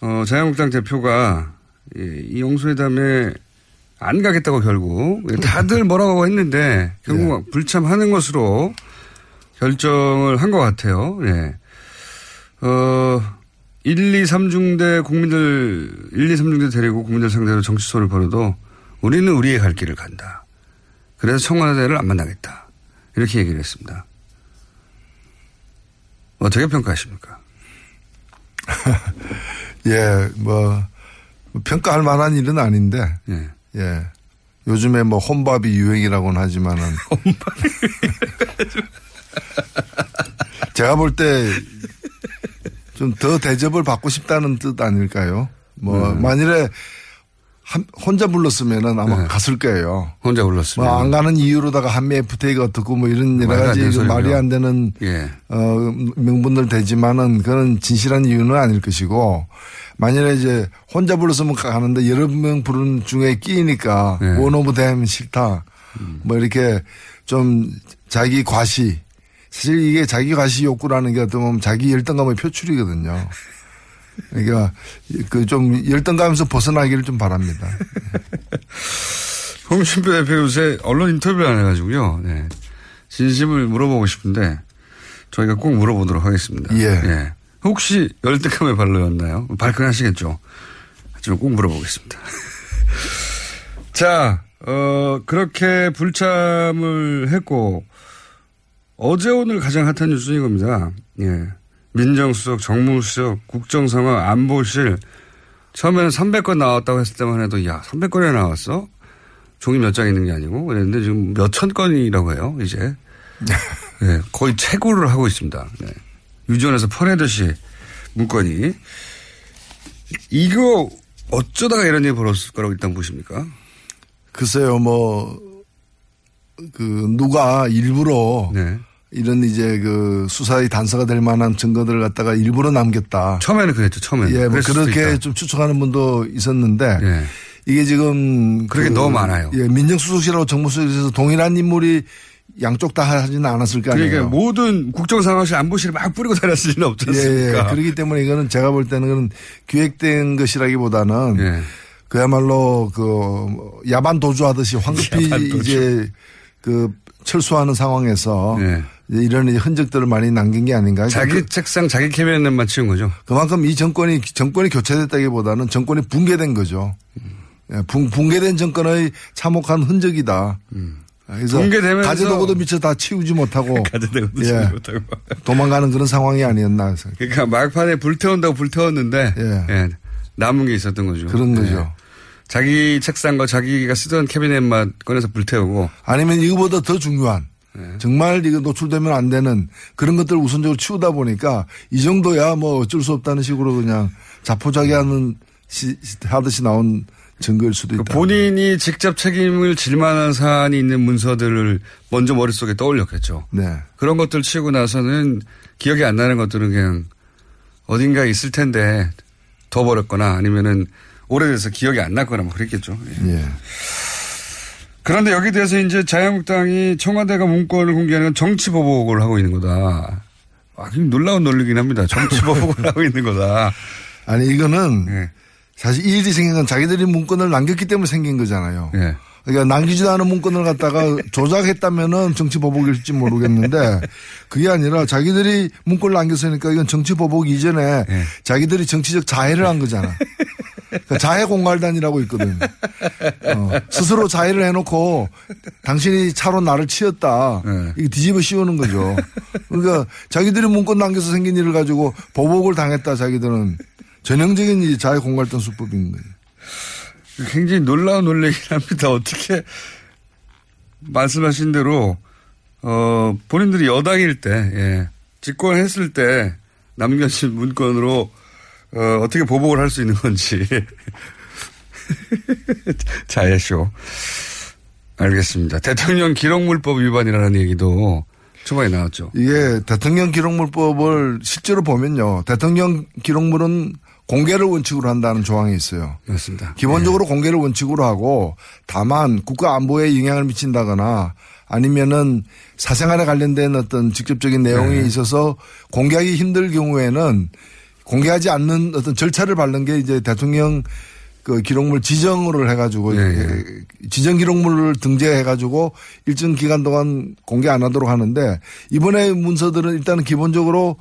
어, 자유한국당 대표가 예, 이 영수회담에 안 가겠다고 결국 다들 뭐라고 했는데 결국 불참하는 것으로 결정을 한 것 같아요. 예. 어, 1, 2, 3중대 국민들, 1, 2, 3중대 데리고 국민들 상대로 정치소를 벌여도 우리는 우리의 갈 길을 간다. 그래서 청와대를 안 만나겠다. 이렇게 얘기를 했습니다. 어떻게 평가하십니까? 예, 뭐, 평가할 만한 일은 아닌데. 예. 예. 요즘에 뭐 혼밥이 유행이라고는 하지만은. 제가 볼 때 좀 더 대접을 받고 싶다는 뜻 아닐까요? 뭐, 음. 만일에 한, 혼자 불렀으면은 아마 네. 갔을 거예요. 혼자 불렀으면. 뭐 안 가는 이유로다가 한미 FTA가 어떻고 뭐 이런 여러 가지. 말이 안 되는 예. 어, 명분들 되지만은 그건 진실한 이유는 아닐 것이고 만일에 이제 혼자 불렀으면 가는데 여러 명 부르는 중에 끼니까 네. one of them 싫다. 뭐 이렇게 좀 자기 과시. 사실 이게 자기 과시 욕구라는 게 어떻게 보면 자기 열등감의 표출이거든요. 그러니까 그 좀 열등감에서 벗어나기를 좀 바랍니다. 홍준표 대표 요새 언론 인터뷰를 안 해가지고요. 네. 진심을 물어보고 싶은데 저희가 꼭 물어보도록 하겠습니다. 예. 혹시 열등감의 발로였나요? 발끈하시겠죠. 하지만 꼭 물어보겠습니다. 자, 어, 그렇게 불참을 했고 어제 오늘 가장 핫한 뉴스인 겁니다. 예. 민정수석, 정무수석, 국정상황, 안보실 처음에는 300건 나왔다고 했을 때만 해도 야 300건이나 나왔어? 종이 몇 장 있는 게 아니고 그랬는데 지금 몇 천 건이라고 해요 이제 네, 거의 최고를 하고 있습니다. 네. 유전에서 퍼내듯이 문건이 이거 어쩌다가 이런 일이 벌어졌을 거라고 일단 보십니까? 글쎄요, 뭐, 그, 누가 일부러 네. 이런 이제 그 수사의 단서가 될 만한 증거들을 갖다가 일부러 남겼다. 처음에는 그랬죠, 처음에는. 예, 뭐 그렇게. 좀 추측하는 분도 있었는데 이게 지금 그렇게 너무 많아요. 예, 민정수석실하고 정무수석실에서 동일한 인물이 양쪽 다 하지는 않았을 거 아니에요. 그러니까 모든 국정상황실 안보실에 막 뿌리고 다녔을 리는 없지 예, 예. 않습니까? 그렇기 때문에 이거는 제가 볼 때는 그건 기획된 것이라기보다는 예. 그야말로 그 야반 도주하듯이 황급히 야반 도주. 이제 그 철수하는 상황에서 예. 이제 이런 흔적들을 많이 남긴 게 아닌가. 자기 그- 책상 자기 캐비넷만 치운 거죠. 그만큼 이 정권이 정권이 교체됐다기보다는 정권이 붕괴된 거죠. 예, 붕, 붕괴된 정권의 참혹한 흔적이다. 그래서 음. 붕괴되면서- 가재도구도 미처 다 치우지 못하고 가재도구도 예, 치우지 못하고. 도망가는 그런 상황이 아니었나 해서 그러니까 막판에 불태운다고 불태웠는데 예, 남은 게 있었던 거죠. 그런 예. 거죠. 자기 책상과 자기가 쓰던 캐비넷만 꺼내서 불태우고 아니면 이거보다 더 중요한 네. 정말 이거 노출되면 안 되는 그런 것들을 우선적으로 치우다 보니까 이 정도야 뭐 어쩔 수 없다는 식으로 그냥 자포자기하는 시- 하듯이 나온 증거일 수도 있다. 그 본인이 직접 책임을 질 만한 사안이 있는 문서들을 먼저 머릿속에 떠올렸겠죠. 네. 그런 것들 치우고 나서는 기억이 안 나는 것들은 그냥 어딘가에 있을 텐데 더 버렸거나 아니면은 오래돼서 기억이 안 났거나 뭐 그랬겠죠. 예. 예. 그런데 여기에 대해서 이제 자유한국당이 청와대가 문건을 공개하는 건 정치 보복을 하고 있는 거다. 아, 좀 놀라운 논리긴 합니다. 정치 보복을 하고 있는 거다. 아니 이거는 예. 사실 이 일이 생긴 건 자기들이 문건을 남겼기 때문에 생긴 거잖아요. 예. 그러니까 남기지도 않은 문건을 갖다가 조작했다면은 정치 보복일지 모르겠는데 그게 아니라 자기들이 문건을 남겼으니까 이건 정치 보복 이전에 예. 자기들이 정치적 자해를 한 거잖아. 그러니까 자해 공갈단이라고 있거든. 어, 스스로 자해를 해놓고 당신이 차로 나를 치었다. 예. 이게 뒤집어 씌우는 거죠. 그러니까 자기들이 문건 남겨서 생긴 일을 가지고 보복을 당했다. 자기들은 전형적인 이 자해 공갈단 수법인 거예요. 굉장히 놀라운 논리긴 합니다. 어떻게 말씀하신 대로 어 본인들이 여당일 때 예, 집권했을 때 남겨진 문건으로 어, 어떻게 보복을 할 수 있는 건지 자예쇼 알겠습니다. 대통령 기록물법 위반이라는 얘기도 초반에 나왔죠. 이게 대통령 기록물법을 실제로 보면요. 대통령 기록물은 공개를 원칙으로 한다는 조항이 있어요. 맞습니다. 기본적으로 공개를 원칙으로 하고 다만 국가 안보에 영향을 미친다거나 아니면은 사생활에 관련된 어떤 직접적인 내용이 네. 있어서 공개하기 힘들 경우에는 공개하지 않는 어떤 절차를 밟는 게 이제 대통령 그 기록물 지정을 해가지고 네, 지정 기록물을 등재해가지고 일정 기간 동안 공개 안 하도록 하는데 이번에 문서들은 일단은 기본적으로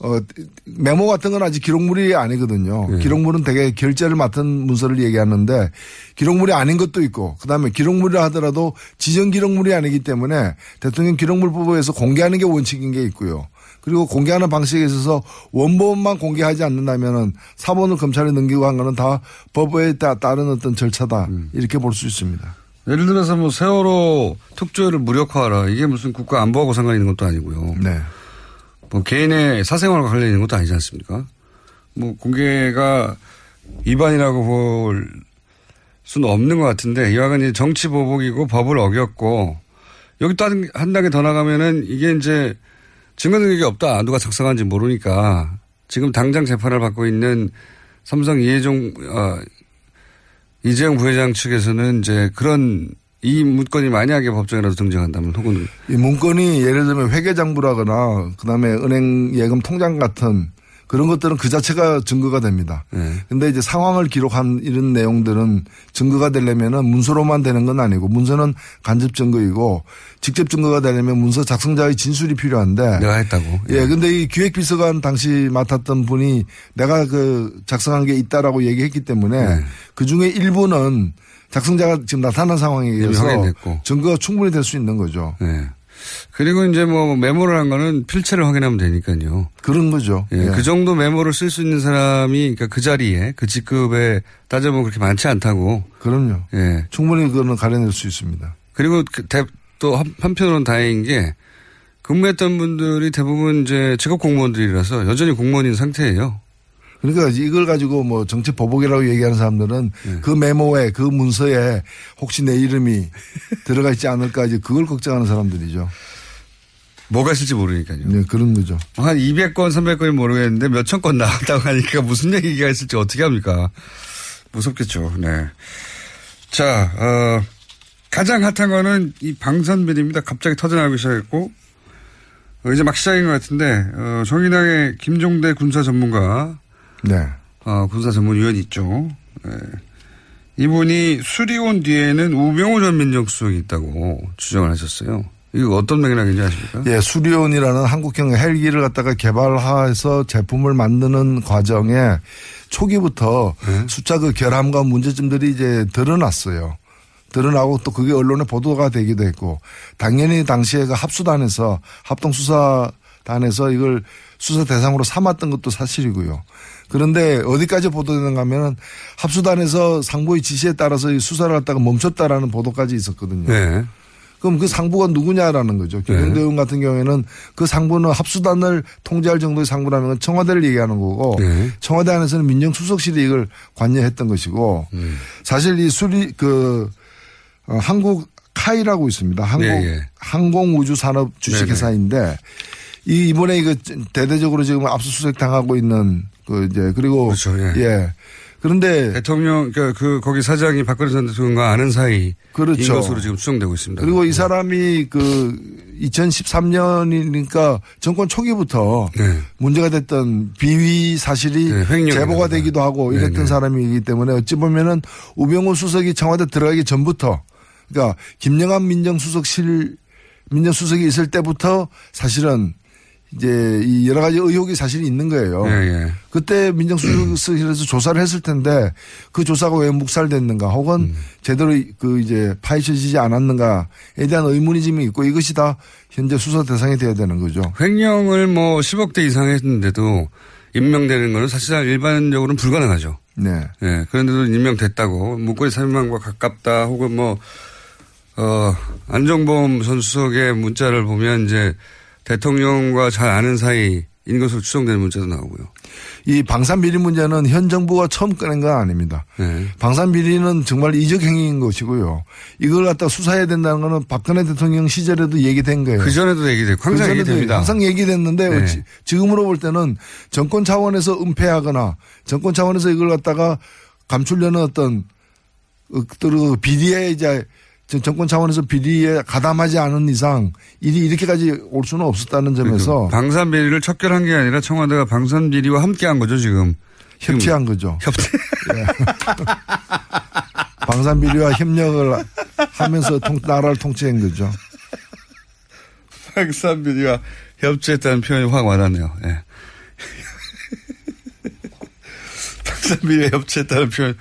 어, 메모 같은 건 아직 기록물이 아니거든요. 네. 기록물은 되게 결제를 맡은 문서를 얘기하는데 기록물이 아닌 것도 있고 그다음에 기록물이라 하더라도 지정 기록물이 아니기 때문에 대통령 기록물법에서 공개하는 게 원칙인 게 있고요. 그리고 공개하는 방식에 있어서 원본만 공개하지 않는다면은 사본을 검찰에 넘기고 한 거는 다 법에 따- 따른 어떤 절차다 이렇게 볼 수 있습니다. 예를 들어서 뭐 세월호 특조위를 무력화하라 이게 무슨 국가 안보하고 상관 있는 것도 아니고요. 네. 뭐 개인의 사생활과 관련 있는 것도 아니지 않습니까? 뭐 공개가 위반이라고 볼 수는 없는 것 같은데 이와는 이제 정치 보복이고 법을 어겼고 여기 또 한 단계 더 나가면은 이게 이제 증거 능력이 없다. 누가 작성한지 모르니까 지금 당장 재판을 받고 있는 삼성 이해종 어, 이재용 부회장 측에서는 이제 그런 이 문건이 만약에 법정이라도 등장한다면 혹은 이 문건이 예를 들면 회계장부라거나 그다음에 은행 예금 통장 같은 그런 것들은 그 자체가 증거가 됩니다. 네. 근데 이제 상황을 기록한 이런 내용들은 증거가 되려면은 문서로만 되는 건 아니고 문서는 간접 증거이고 직접 증거가 되려면 문서 작성자의 진술이 필요한데 내가 했다고. 예, 근데 이 기획 비서관 당시 맡았던 분이 내가 그 작성한 게 있다라고 얘기했기 때문에 네. 그 중에 일부는 작성자가 지금 나타난 상황에 의해서. 증거가 충분히 될 수 있는 거죠. 네. 그리고 이제 뭐 메모를 한 거는 필체를 확인하면 되니까요. 그런 거죠. 예, 예. 그 정도 메모를 쓸 수 있는 사람이 그러니까 그 자리에 그 직급에 따져보면 그렇게 많지 않다고. 그럼요. 예. 충분히 그거는 가려낼 수 있습니다. 그리고 그 대- 또 한- 한편으로는 다행인 게 근무했던 분들이 대부분 이제 직업 공무원들이라서 여전히 공무원인 상태예요. 그러니까 이걸 가지고 뭐 정치 보복이라고 얘기하는 사람들은 네. 그 메모에 그 문서에 혹시 내 이름이 들어가 있지 않을까 이제 그걸 걱정하는 사람들이죠. 뭐가 있을지 모르니까요. 네, 그런 거죠. 한 200건, 300건이 모르겠는데 몇천 건 나왔다고 하니까 무슨 얘기가 있을지 어떻게 합니까? 무섭겠죠. 네. 자, 어, 가장 핫한 거는 이 방산비리입니다. 갑자기 터져나오기 시작했고, 어, 이제 막 시작인 것 같은데, 어, 정의당의 김종대 군사 전문가, 네. 어, 군사 전문위원이 있죠. 네. 이분이 수리 온 뒤에는 우병우 전 민정수석이 있다고 주장을 하셨어요. 이거 어떤 맥락인지 아십니까? 예, 수리온이라는 한국형 헬기를 갖다가 개발해서 제품을 만드는 과정에 초기부터 네. 숫자 그 결함과 문제점들이 이제 드러났어요. 드러나고 또 그게 언론에 보도가 되기도 했고 당연히 당시에 그 합수단에서 합동수사단에서 이걸 수사 대상으로 삼았던 것도 사실이고요. 그런데 어디까지 보도되는가 하면은 합수단에서 상부의 지시에 따라서 이 수사를 갖다가 멈췄다라는 보도까지 있었거든요. 네. 그럼 그 상부가 누구냐라는 거죠. 김영대 의원 같은 경우에는 그 상부는 합수단을 통제할 정도의 상부라면 청와대를 얘기하는 거고 네. 청와대 안에서는 민정수석실이 이걸 관여했던 것이고 음. 사실 이 수리 그 어, 한국 카이라고 있습니다. 한국 예, 예. 항공우주산업 주식회사인데 이 이번에 이거 대대적으로 지금 압수수색 당하고 있는 그 이제 그리고 그렇죠, 예. 예. 그런데 대통령 그, 그 거기 사장이 박근혜 전 대통령과 아는 사이인 그렇죠. 것으로 지금 추정되고 있습니다. 그리고 이 사람이 그 2013년이니까 정권 초기부터 네. 문제가 됐던 비위 사실이 네. 제보가 되기도 하고 이랬던 네, 네. 사람이기 때문에 어찌 보면은 우병우 수석이 청와대 들어가기 전부터 그러니까 김영한 민정수석실 민정수석이 있을 때부터 사실은 이제 이 여러 가지 의혹이 사실 있는 거예요. 예, 예. 그때 민정수석실에서 조사를 했을 텐데 그 조사가 왜 묵살됐는가 혹은 음. 제대로 그 이제 파헤쳐지지 않았는가에 대한 의문이 지금 있고 이것이 다 현재 수사 대상이 돼야 되는 거죠. 횡령을 뭐 10억 대 이상 했는데도 임명되는 거는 사실상 일반적으로는 불가능하죠. 네. 예. 그런데도 임명됐다고 문고리 3만과 가깝다 혹은 뭐, 어, 안정범 전 수석의 문자를 보면 이제 대통령과 잘 아는 사이인 것으로 추정되는 문자도 나오고요. 이 방산 비리 문제는 현 정부가 처음 꺼낸 건 아닙니다. 네. 방산 비리는 정말 이적 행위인 것이고요. 이걸 갖다 수사해야 된다는 거는 박근혜 대통령 시절에도 얘기된 거예요. 그 전에도 얘기되고 항상 그전에도 얘기됩니다. 항상 얘기됐는데 네. 지- 지금으로 볼 때는 정권 차원에서 은폐하거나 정권 차원에서 이걸 갖다가 감추려는 어떤 어, 그 비리에 이제 정- 정권 차원에서 비리에 가담하지 않은 이상 일이 이렇게까지 올 수는 없었다는 점에서 방산 비리를 척결한 게 아니라 청와대가 방산 비리와 함께한 거죠 지금. 협치한 거죠. 협치. 방산 비리와 협력을 하면서 통- 나라를 통치한 거죠. 방산 비리와 협치했다는 표현이 확 와닿네요. 예. 방산 비리와 협치했다는 표현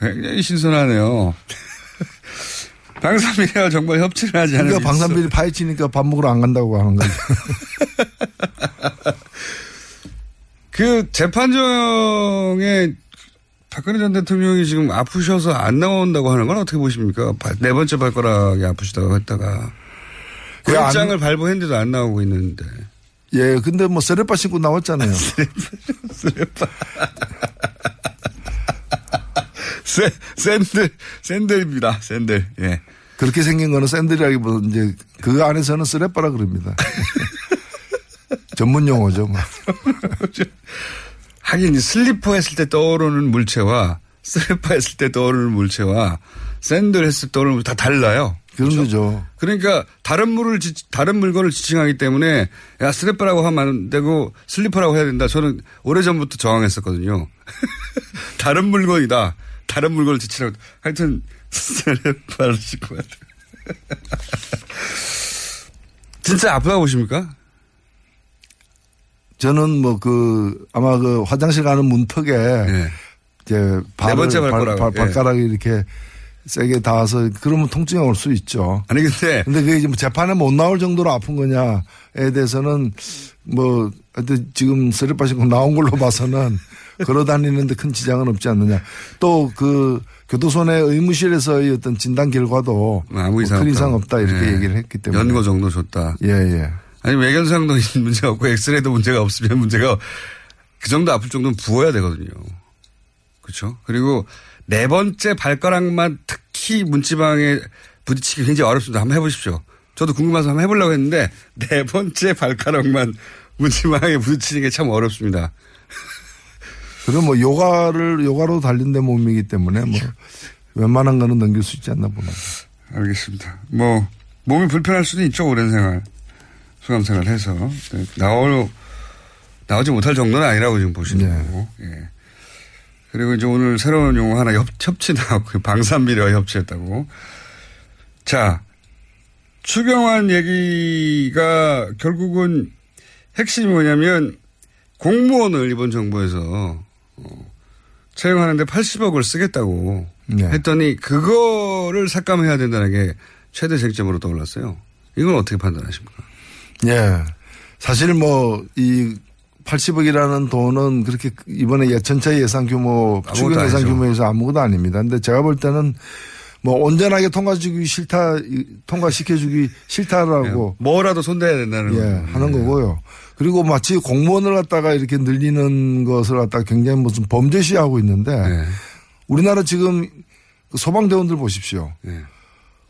굉장히 신선하네요. 방산 비리와 정말 협치를 하지 않은 그러니까 방산 비리 파헤치니까 밥 먹으러 안 간다고 하는 거죠. 그 재판정에 박근혜 전 대통령이 지금 아프셔서 안 나온다고 하는 건 어떻게 보십니까? 바- 네 번째 발가락이 아프시다고 했다가 그 입장을 발부했는데도 안 나오고 있는데. 예, 근데 뭐 쓰레빠 신고 나왔잖아요. 샌, 샌들, 샌들입니다. 샌들. 예. 그렇게 생긴 거는 샌들이라기보다 이제 그 안에서는 쓰레빠라 그럽니다. 전문 용어죠. 뭐. 하긴 이 슬리퍼 했을 때 떠오르는 물체와 슬리퍼 했을 때 떠오르는 물체와 샌들 했을 때 떠오르는 물체 다 달라요. 그런 거죠. 그러니까 다른 물을 지- 다른 물건을 지칭하기 때문에 야 슬리퍼라고 하면 안 되고 슬리퍼라고 해야 된다. 저는 오래 전부터 저항했었거든요. 다른 물건이다. 다른 물건을 지칭하고 하여튼 슬리퍼를 신고 같아요. 진짜 아프다고 보십니까? 저는 뭐 그 아마 그 화장실 가는 문턱에 이제 발을, 네 번째 발- 발가락, 발- 예. 발가락이 이렇게 세게 닿아서 그러면 통증이 올 수 있죠. 아니 근데 근데 그게 지금 재판에 못 나올 정도로 아픈 거냐에 대해서는 뭐 하여튼 지금 쓰레빠지고 나온 걸로 봐서는 걸어 다니는데 큰 지장은 없지 않느냐. 또 그 교도소 내 의무실에서의 어떤 진단 결과도 아무 이상 뭐 큰 이상 없다. 없다 이렇게 예. 얘기를 했기 때문에 연고 정도 줬다. 예, 예. 아니 외견상도 문제가 없고 엑스레이도 문제가 없으면 문제가 그 정도 아플 정도는 부어야 되거든요. 그렇죠? 그리고 네 번째 발가락만 특히 문지방에 부딪히기 굉장히 어렵습니다. 한번 해보십시오. 저도 궁금해서 한번 해보려고 했는데 네 번째 발가락만 문지방에 부딪히는 게 참 어렵습니다. 그리고 뭐 요가를 요가로 단련된 몸이기 때문에 뭐 웬만한 거는 넘길 수 있지 않나 봅니다. 알겠습니다. 뭐 몸이 불편할 수도 있죠. 오랜 생활 수감 생활 해서 네, 나올 나오지 못할 정도는 아니라고 지금 보시는 거고. 예. 그리고 이제 오늘 새로운 용어 하나 협, 협치 나왔고 방산비리와 협치했다고. 자 추경안 얘기가 결국은 핵심이 뭐냐면 공무원을 이번 정부에서 어, 채용하는데 80억을 쓰겠다고 네. 했더니 그거를 삭감해야 된다는 게 최대 쟁점으로 떠올랐어요. 이건 어떻게 판단하십니까? 예. 사실 뭐, 이 80억이라는 돈은 그렇게 이번에 예- 전체 예산 규모, 추경 예산. 규모에서 아무것도 아닙니다. 근데 제가 볼 때는 뭐 온전하게 통과주기 싫다, 이- 통과시켜주기 싫다라고. 뭐라도 손대야 된다는 예. 하는 거고요. 그리고 마치 공무원을 갖다가 이렇게 늘리는 것을 갖다가 굉장히 무슨 범죄시하고 있는데 네. 우리나라 지금 그 소방대원들 보십시오. 네.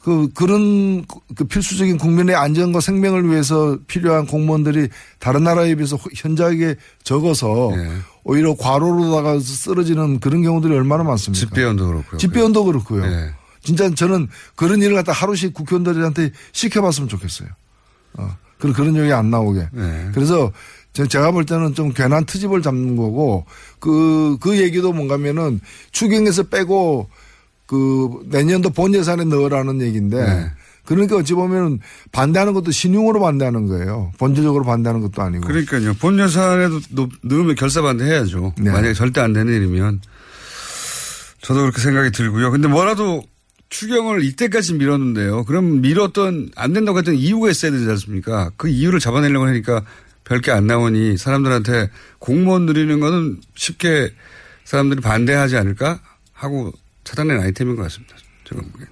그, 그런 그 필수적인 국민의 안전과 생명을 위해서 필요한 공무원들이 다른 나라에 비해서 현저하게 적어서 네. 오히려 과로로다가 쓰러지는 그런 경우들이 얼마나 많습니까? 집배원도 그렇고요. 집배원도 그렇고요. 네. 진짜 저는 그런 일을 갖다 하루씩 국회의원들한테 시켜봤으면 좋겠어요. 어. 그런, 그런 얘기 안 나오게. 네. 그래서 저- 제가 볼 때는 좀 괜한 트집을 잡는 거고 그, 그 얘기도 뭔가면은 추경에서 빼고 그 내년도 본 예산에 넣으라는 얘기인데 네. 그러니까 어찌 보면 반대하는 것도 신용으로 반대하는 거예요. 본질적으로 반대하는 것도 아니고. 그러니까요. 본 예산에도 넣- 넣으면 결사 반대 해야죠. 네. 만약에 절대 안 되는 일이면 저도 그렇게 생각이 들고요. 근데 뭐라도 추경을 이때까지 밀었는데요. 그럼 밀었던 안 된다고 했던 이유가 있어야 되지 않습니까? 그 이유를 잡아내려고 하니까 별게 안 나오니 사람들한테 공무원 늘리는 거는 쉽게 사람들이 반대하지 않을까 하고 차단된 아이템인 것 같습니다. 제가 보기엔.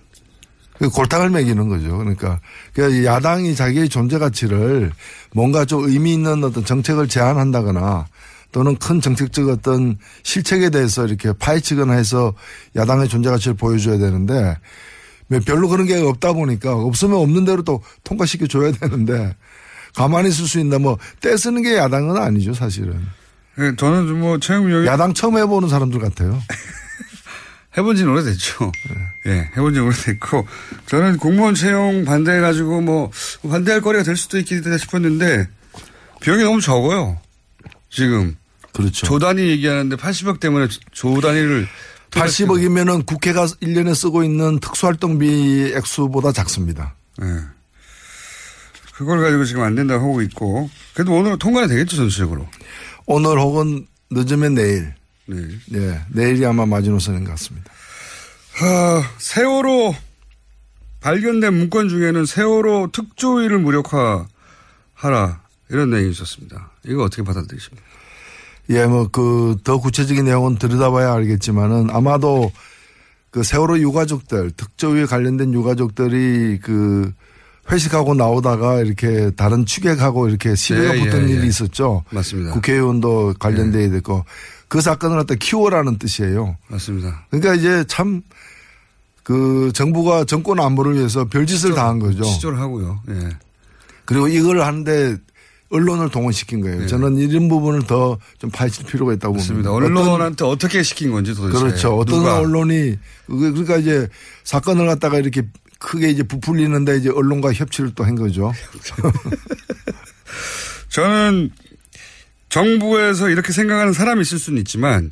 그 골탕을 먹이는 거죠. 그러니까 그 야당이 자기의 존재 가치를 뭔가 좀 의미 있는 어떤 정책을 제안한다거나 또는 큰 정책적 어떤 실책에 대해서 이렇게 파헤치거나 해서 야당의 존재 가치를 보여줘야 되는데 뭐 별로 그런 게 없다 보니까 없으면 없는 대로 또 통과시켜 줘야 되는데 가만히 있을 수 있나 뭐 떼쓰는 게 야당은 아니죠 사실은. 예, 저는 좀뭐 채용 여기 야당 처음 해보는 사람들 같아요. 해본 지는 오래됐죠. 예, 해본 지 오래됐고, 저는 공무원 채용 반대해가지고 뭐, 반대할 거리가 될 수도 있겠다 싶었는데, 비용이 너무 적어요. 지금. 그렇죠. 조 단위 얘기하는데 80억 때문에 조 단위를. 80억이면은 국회가 1년에 쓰고 있는 특수활동비 액수보다 작습니다. 예. 그걸 가지고 지금 안 된다고 하고 있고, 그래도 오늘은 통과가 되겠죠, 전체적으로. 오늘 혹은 늦으면 내일. 네. 예, 내일이 아마 마지노선인 것 같습니다. 하, 세월호 발견된 문건 중에는 세월호 특조위를 무력화하라. 이런 내용이 있었습니다. 이거 어떻게 받아들이십니까? 예, 뭐, 그, 더 구체적인 내용은 들여다봐야 알겠지만은 아마도 그 세월호 유가족들, 특조위에 관련된 유가족들이 그 회식하고 나오다가 이렇게 다른 취객하고 이렇게 시비가 예, 붙은 예, 일이 예. 있었죠. 맞습니다. 국회의원도 관련돼야 됐고 그 사건을 갖다 키워라는 뜻이에요. 맞습니다. 그러니까 이제 참 그 정부가 정권 안보를 위해서 별짓을 다한 거죠. 시조를 하고요. 예. 그리고 이걸 하는데 언론을 동원시킨 거예요. 저는 이런 부분을 더 좀 파헤칠 필요가 있다고 맞습니다. 봅니다. 언론한테 어떻게 시킨 건지 도대체. 그렇죠. 어떤 누가. 언론이 그- 그러니까 이제 사건을 갖다가 이렇게 크게 이제 부풀리는데 이제 언론과 협치를 또 한 거죠. 저는 정부에서 이렇게 생각하는 사람이 있을 수는 있지만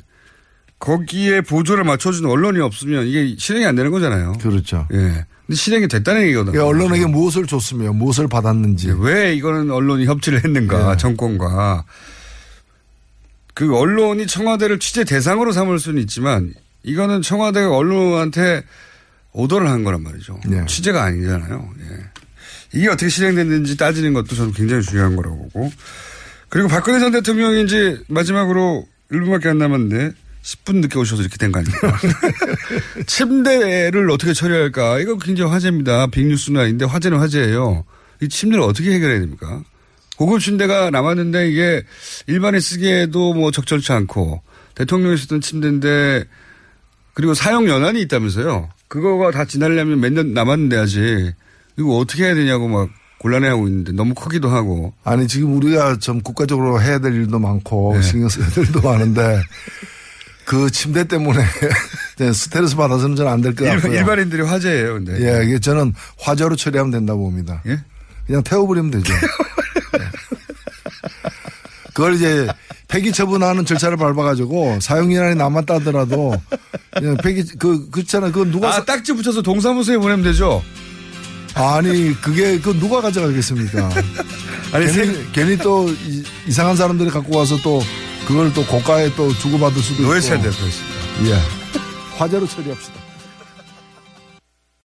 거기에 보조를 맞춰주는 언론이 없으면 이게 실행이 안 되는 거잖아요. 그렇죠. 예. 근데 실행이 됐다는 얘기거든요. 그러니까 언론에게 무엇을 줬으며 무엇을 받았는지. 왜 이거는 언론이 협치를 했는가, 예. 정권과. 그 언론이 청와대를 취재 대상으로 삼을 수는 있지만 이거는 청와대가 언론한테 오더를 한 거란 말이죠. 예. 취재가 아니잖아요. 예. 이게 어떻게 실행됐는지 따지는 것도 저는 굉장히 중요한 거라고 보고. 그리고 박근혜 전 대통령이 이제 마지막으로 1분밖에 안 남았는데 10분 늦게 오셔서 이렇게 된 거 아닙니까? 침대를 어떻게 처리할까? 이거 굉장히 화제입니다. 빅뉴스는 아닌데 화제는 화제예요. 이 침대를 어떻게 해결해야 됩니까? 고급 침대가 남았는데 이게 일반에 쓰기에도 뭐 적절치 않고 대통령이 쓰던 침대인데 그리고 사용 연한이 있다면서요. 그거가 다 지나려면 몇 년 남았는데 아직 이거 어떻게 해야 되냐고 막 곤란해하고 있는데 너무 크기도 하고 아니 지금 우리가 좀 국가적으로 해야 될 일도 많고 네. 신경 써야 될 일도 많은데 그 침대 때문에 스트레스 받아서는 저는 안 될 것 같고요. 일반인들이 화제예요. 근데 예, 이게 저는 화재로 처리하면 된다고 봅니다. 예? 그냥 태워버리면 되죠. 예. 그걸 이제 폐기 처분하는 절차를 밟아가지고 사용기한이 남았다 하더라도 그냥 폐기 그 그렇잖아. 그 누가 아 딱지 붙여서 동사무소에 보내면 되죠. 아니 그게 그 누가 가져가겠습니까? 아니, 괜히, 괜히 또 이, 이상한 사람들이 갖고 와서 또 그걸 또 고가에 또 주고받을 수도 있고. 노회찬 대표였습니다. 예. 화재로 처리합시다.